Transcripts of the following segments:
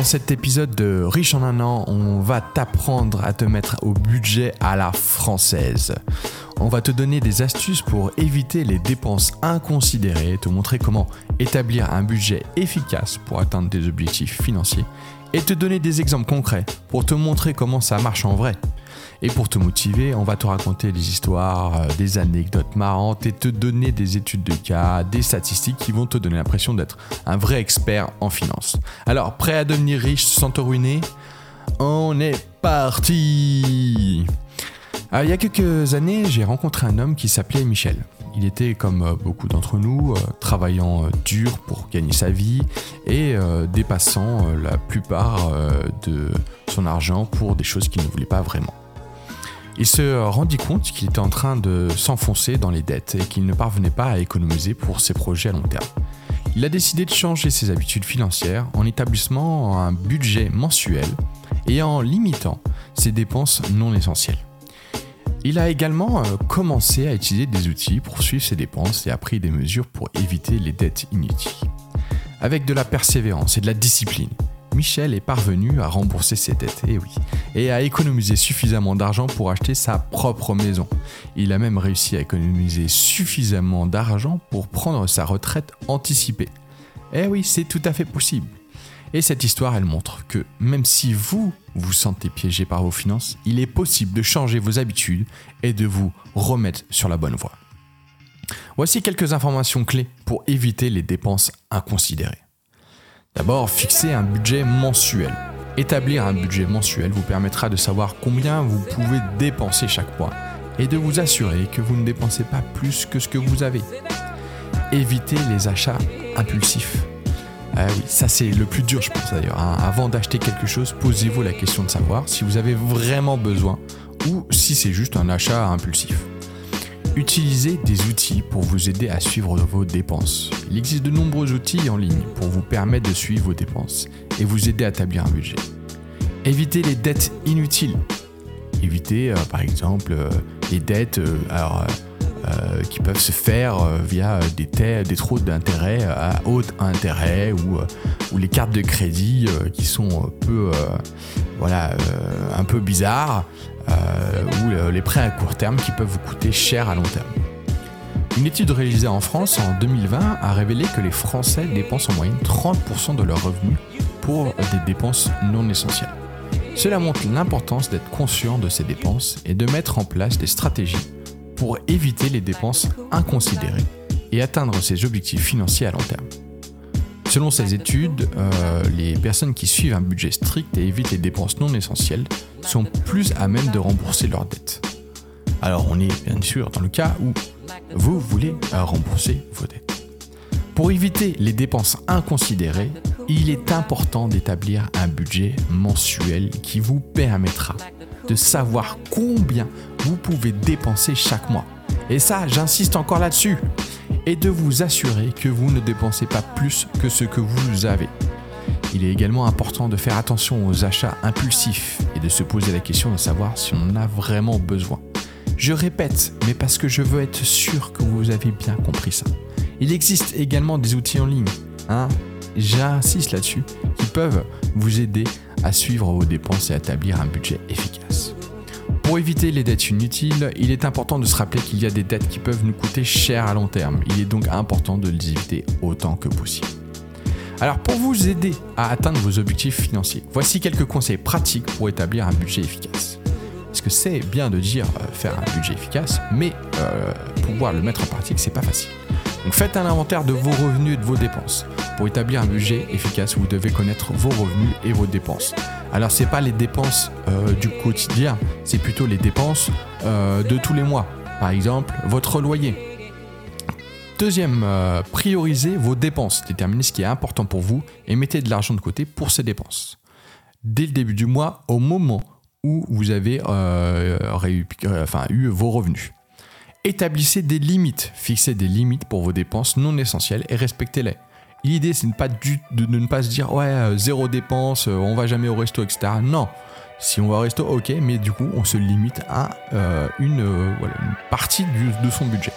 Dans cet épisode de Riche en un an, on va t'apprendre à te mettre au budget à la française. On va te donner des astuces pour éviter les dépenses inconsidérées, te montrer comment établir un budget efficace pour atteindre tes objectifs financiers et te donner des exemples concrets pour te montrer comment ça marche en vrai. Et pour te motiver, on va te raconter des histoires, euh, des anecdotes marrantes et te donner des études de cas, des statistiques qui vont te donner l'impression d'être un vrai expert en finance. Alors, prêt à devenir riche sans te ruiner? On est parti Il y a quelques années, j'ai rencontré un homme qui s'appelait Michel. Il était comme euh, beaucoup d'entre nous, euh, travaillant dur pour gagner sa vie et dépassant la plupart de son argent pour des choses qu'il ne voulait pas vraiment. Il se rendit compte qu'il était en train de s'enfoncer dans les dettes et qu'il ne parvenait pas à économiser pour ses projets à long terme. Il a décidé de changer ses habitudes financières en établissant un budget mensuel et en limitant ses dépenses non essentielles. Il a également euh, commencé à utiliser des outils pour suivre ses dépenses et a pris des mesures pour éviter les dettes inutiles. Avec de la persévérance et de la discipline, Michel est parvenu à rembourser ses dettes, et oui, et à économiser suffisamment d'argent pour acheter sa propre maison. Il a même réussi à économiser suffisamment d'argent pour prendre sa retraite anticipée. Eh oui, c'est tout à fait possible. Et cette histoire, elle montre que même si vous vous sentez piégé par vos finances, il est possible de changer vos habitudes et de vous remettre sur la bonne voie. Voici quelques informations clés pour éviter les dépenses inconsidérées. D'abord, fixer un budget mensuel. Établir un budget mensuel vous permettra de savoir combien vous pouvez dépenser chaque mois et de vous assurer que vous ne dépensez pas plus que ce que vous avez. Évitez les achats impulsifs. Ah oui, ça c'est le plus dur je pense d'ailleurs. hein. Avant d'acheter quelque chose, posez-vous la question de savoir si vous avez vraiment besoin ou si c'est juste un achat impulsif. Utilisez des outils pour vous aider à suivre vos dépenses. Il existe de nombreux outils en ligne pour vous permettre de suivre vos dépenses et vous aider à établir un budget. Évitez les dettes inutiles. Évitez euh, par exemple euh, les dettes euh, alors, euh, qui peuvent se faire euh, via des, des trous d'intérêt à haut intérêt ou, euh, ou les cartes de crédit qui sont un peu, voilà, un peu bizarres ou les prêts à court terme qui peuvent vous coûter cher à long terme. Une étude réalisée en France en 2020 a révélé que les Français dépensent en moyenne 30% de leurs revenus pour des dépenses non essentielles. Cela montre l'importance d'être conscient de ces dépenses et de mettre en place des stratégies pour éviter les dépenses inconsidérées et atteindre ses objectifs financiers à long terme. Selon ces études, euh, les personnes qui suivent un budget strict et évitent les dépenses non essentielles sont plus à même de rembourser leurs dettes. Alors on est bien sûr dans le cas où vous voulez euh, rembourser vos dettes. Pour éviter les dépenses inconsidérées, il est important d'établir un budget mensuel qui vous permettra de savoir combien vous pouvez dépenser chaque mois. Et ça, j'insiste encore là-dessus. Et de vous assurer que vous ne dépensez pas plus que ce que vous avez. Il est également important de faire attention aux achats impulsifs et de se poser la question de savoir si on en a vraiment besoin. Je répète, mais parce que je veux être sûr que vous avez bien compris ça. Il existe également des outils en ligne, hein, j'insiste là-dessus, qui peuvent vous aider à suivre vos dépenses et à établir un budget efficace. Pour éviter les dettes inutiles, il est important de se rappeler qu'il y a des dettes qui peuvent nous coûter cher à long terme. Il est donc important de les éviter autant que possible. Alors pour vous aider à atteindre vos objectifs financiers, voici quelques conseils pratiques pour établir un budget efficace. Parce que c'est bien de dire euh, faire un budget efficace, mais euh, pouvoir le mettre en pratique, c'est pas facile. Donc faites un inventaire de vos revenus et de vos dépenses. Pour établir un budget efficace, vous devez connaître vos revenus et vos dépenses. Alors c'est pas les dépenses euh, du quotidien, c'est plutôt les dépenses euh, de tous les mois. Par exemple, votre loyer. Deuxième, euh, priorisez vos dépenses. Déterminez ce qui est important pour vous et mettez de l'argent de côté pour ces dépenses. Dès le début du mois, au moment où vous avez eu vos revenus. Établissez des limites, fixez des limites pour vos dépenses non essentielles et respectez-les. L'idée, c'est de, ne pas se dire ouais, euh, zéro dépense, euh, on va jamais au resto, etc. Non. Si on va au resto, ok, mais du coup, on se limite à euh, une, partie de son budget.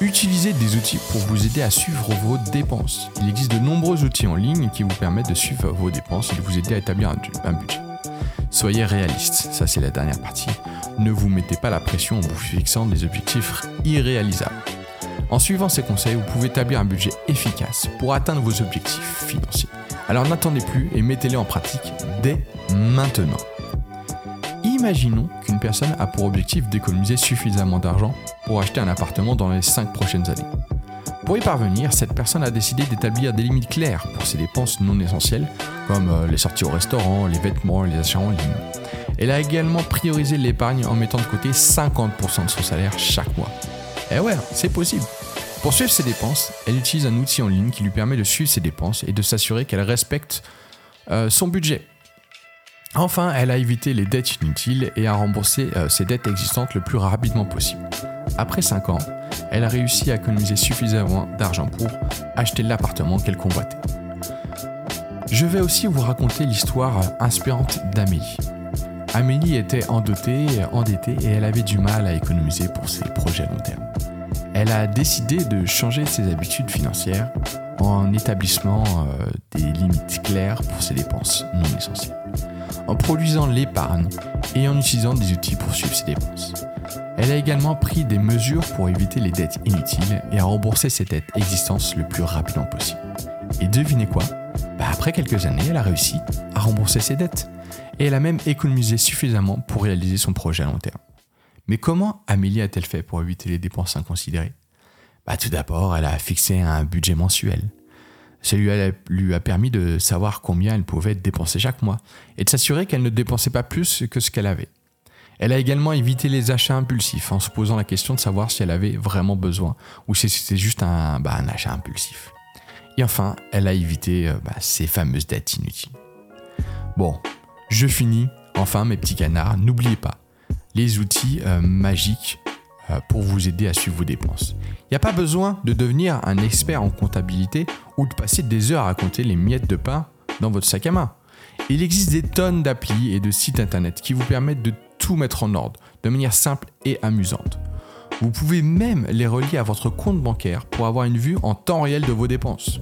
Utilisez des outils pour vous aider à suivre vos dépenses. Il existe de nombreux outils en ligne qui vous permettent de suivre vos dépenses et de vous aider à établir un budget. Soyez réaliste, ça c'est la dernière partie. Ne vous mettez pas la pression en vous fixant des objectifs irréalisables. En suivant ces conseils, vous pouvez établir un budget efficace pour atteindre vos objectifs financiers. Alors n'attendez plus et mettez-les en pratique dès maintenant. Imaginons qu'une personne a pour objectif d'économiser suffisamment d'argent pour acheter un appartement dans les 5 prochaines années. Pour y parvenir, cette personne a décidé d'établir des limites claires pour ses dépenses non essentielles, comme euh, les sorties au restaurant, les vêtements, les achats en ligne. Elle a également priorisé l'épargne en mettant de côté 50% de son salaire chaque mois. Eh ouais, c'est possible. Pour suivre ses dépenses, elle utilise un outil en ligne qui lui permet de suivre ses dépenses et de s'assurer qu'elle respecte euh, son budget. Enfin, elle a évité les dettes inutiles et a remboursé euh, ses dettes existantes le plus rapidement possible. Après 5 ans, elle a réussi à économiser suffisamment d'argent pour acheter l'appartement qu'elle convoitait. Je vais aussi vous raconter l'histoire inspirante d'Amélie. Amélie était endettée, endettée et elle avait du mal à économiser pour ses projets à long terme. Elle a décidé de changer ses habitudes financières en établissant euh, des limites claires pour ses dépenses non essentielles, en produisant l'épargne et en utilisant des outils pour suivre ses dépenses. Elle a également pris des mesures pour éviter les dettes inutiles et a remboursé ses dettes existantes le plus rapidement possible. Et devinez quoi? Bah, Après quelques années, elle a réussi à rembourser ses dettes. Et elle a même économisé suffisamment pour réaliser son projet à long terme. Mais comment Amélie a-t-elle fait pour éviter les dépenses inconsidérées? Bah, Tout d'abord, elle a fixé un budget mensuel. Celui lui a permis de savoir combien elle pouvait dépenser chaque mois et de s'assurer qu'elle ne dépensait pas plus que ce qu'elle avait. Elle a également évité les achats impulsifs en se posant la question de savoir si elle avait vraiment besoin ou si c'était juste un, bah, achat impulsif. Et enfin, elle a évité euh, bah, ces fameuses dettes inutiles. Bon, je finis. Enfin, mes petits canards, n'oubliez pas les outils euh, magiques euh, pour vous aider à suivre vos dépenses. Il n'y a pas besoin de devenir un expert en comptabilité ou de passer des heures à compter les miettes de pain dans votre sac à main. Il existe des tonnes d'applis et de sites internet qui vous permettent de tout mettre en ordre de manière simple et amusante. Vous pouvez même les relier à votre compte bancaire pour avoir une vue en temps réel de vos dépenses.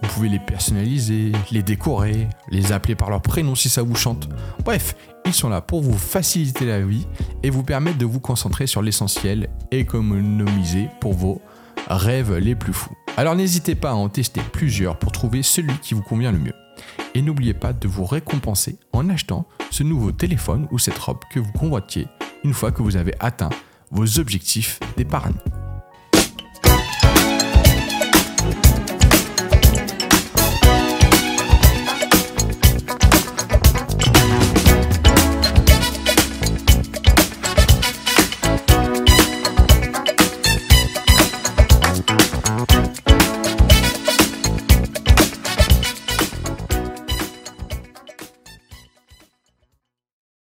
Vous pouvez les personnaliser, les décorer, les appeler par leur prénom si ça vous chante. Bref, ils sont là pour vous faciliter la vie et vous permettre de vous concentrer sur l'essentiel et économiser pour vos rêves les plus fous. Alors n'hésitez pas à en tester plusieurs pour trouver celui qui vous convient le mieux. Et n'oubliez pas de vous récompenser en achetant ce nouveau téléphone ou cette robe que vous convoitiez une fois que vous avez atteint vos objectifs d'épargne.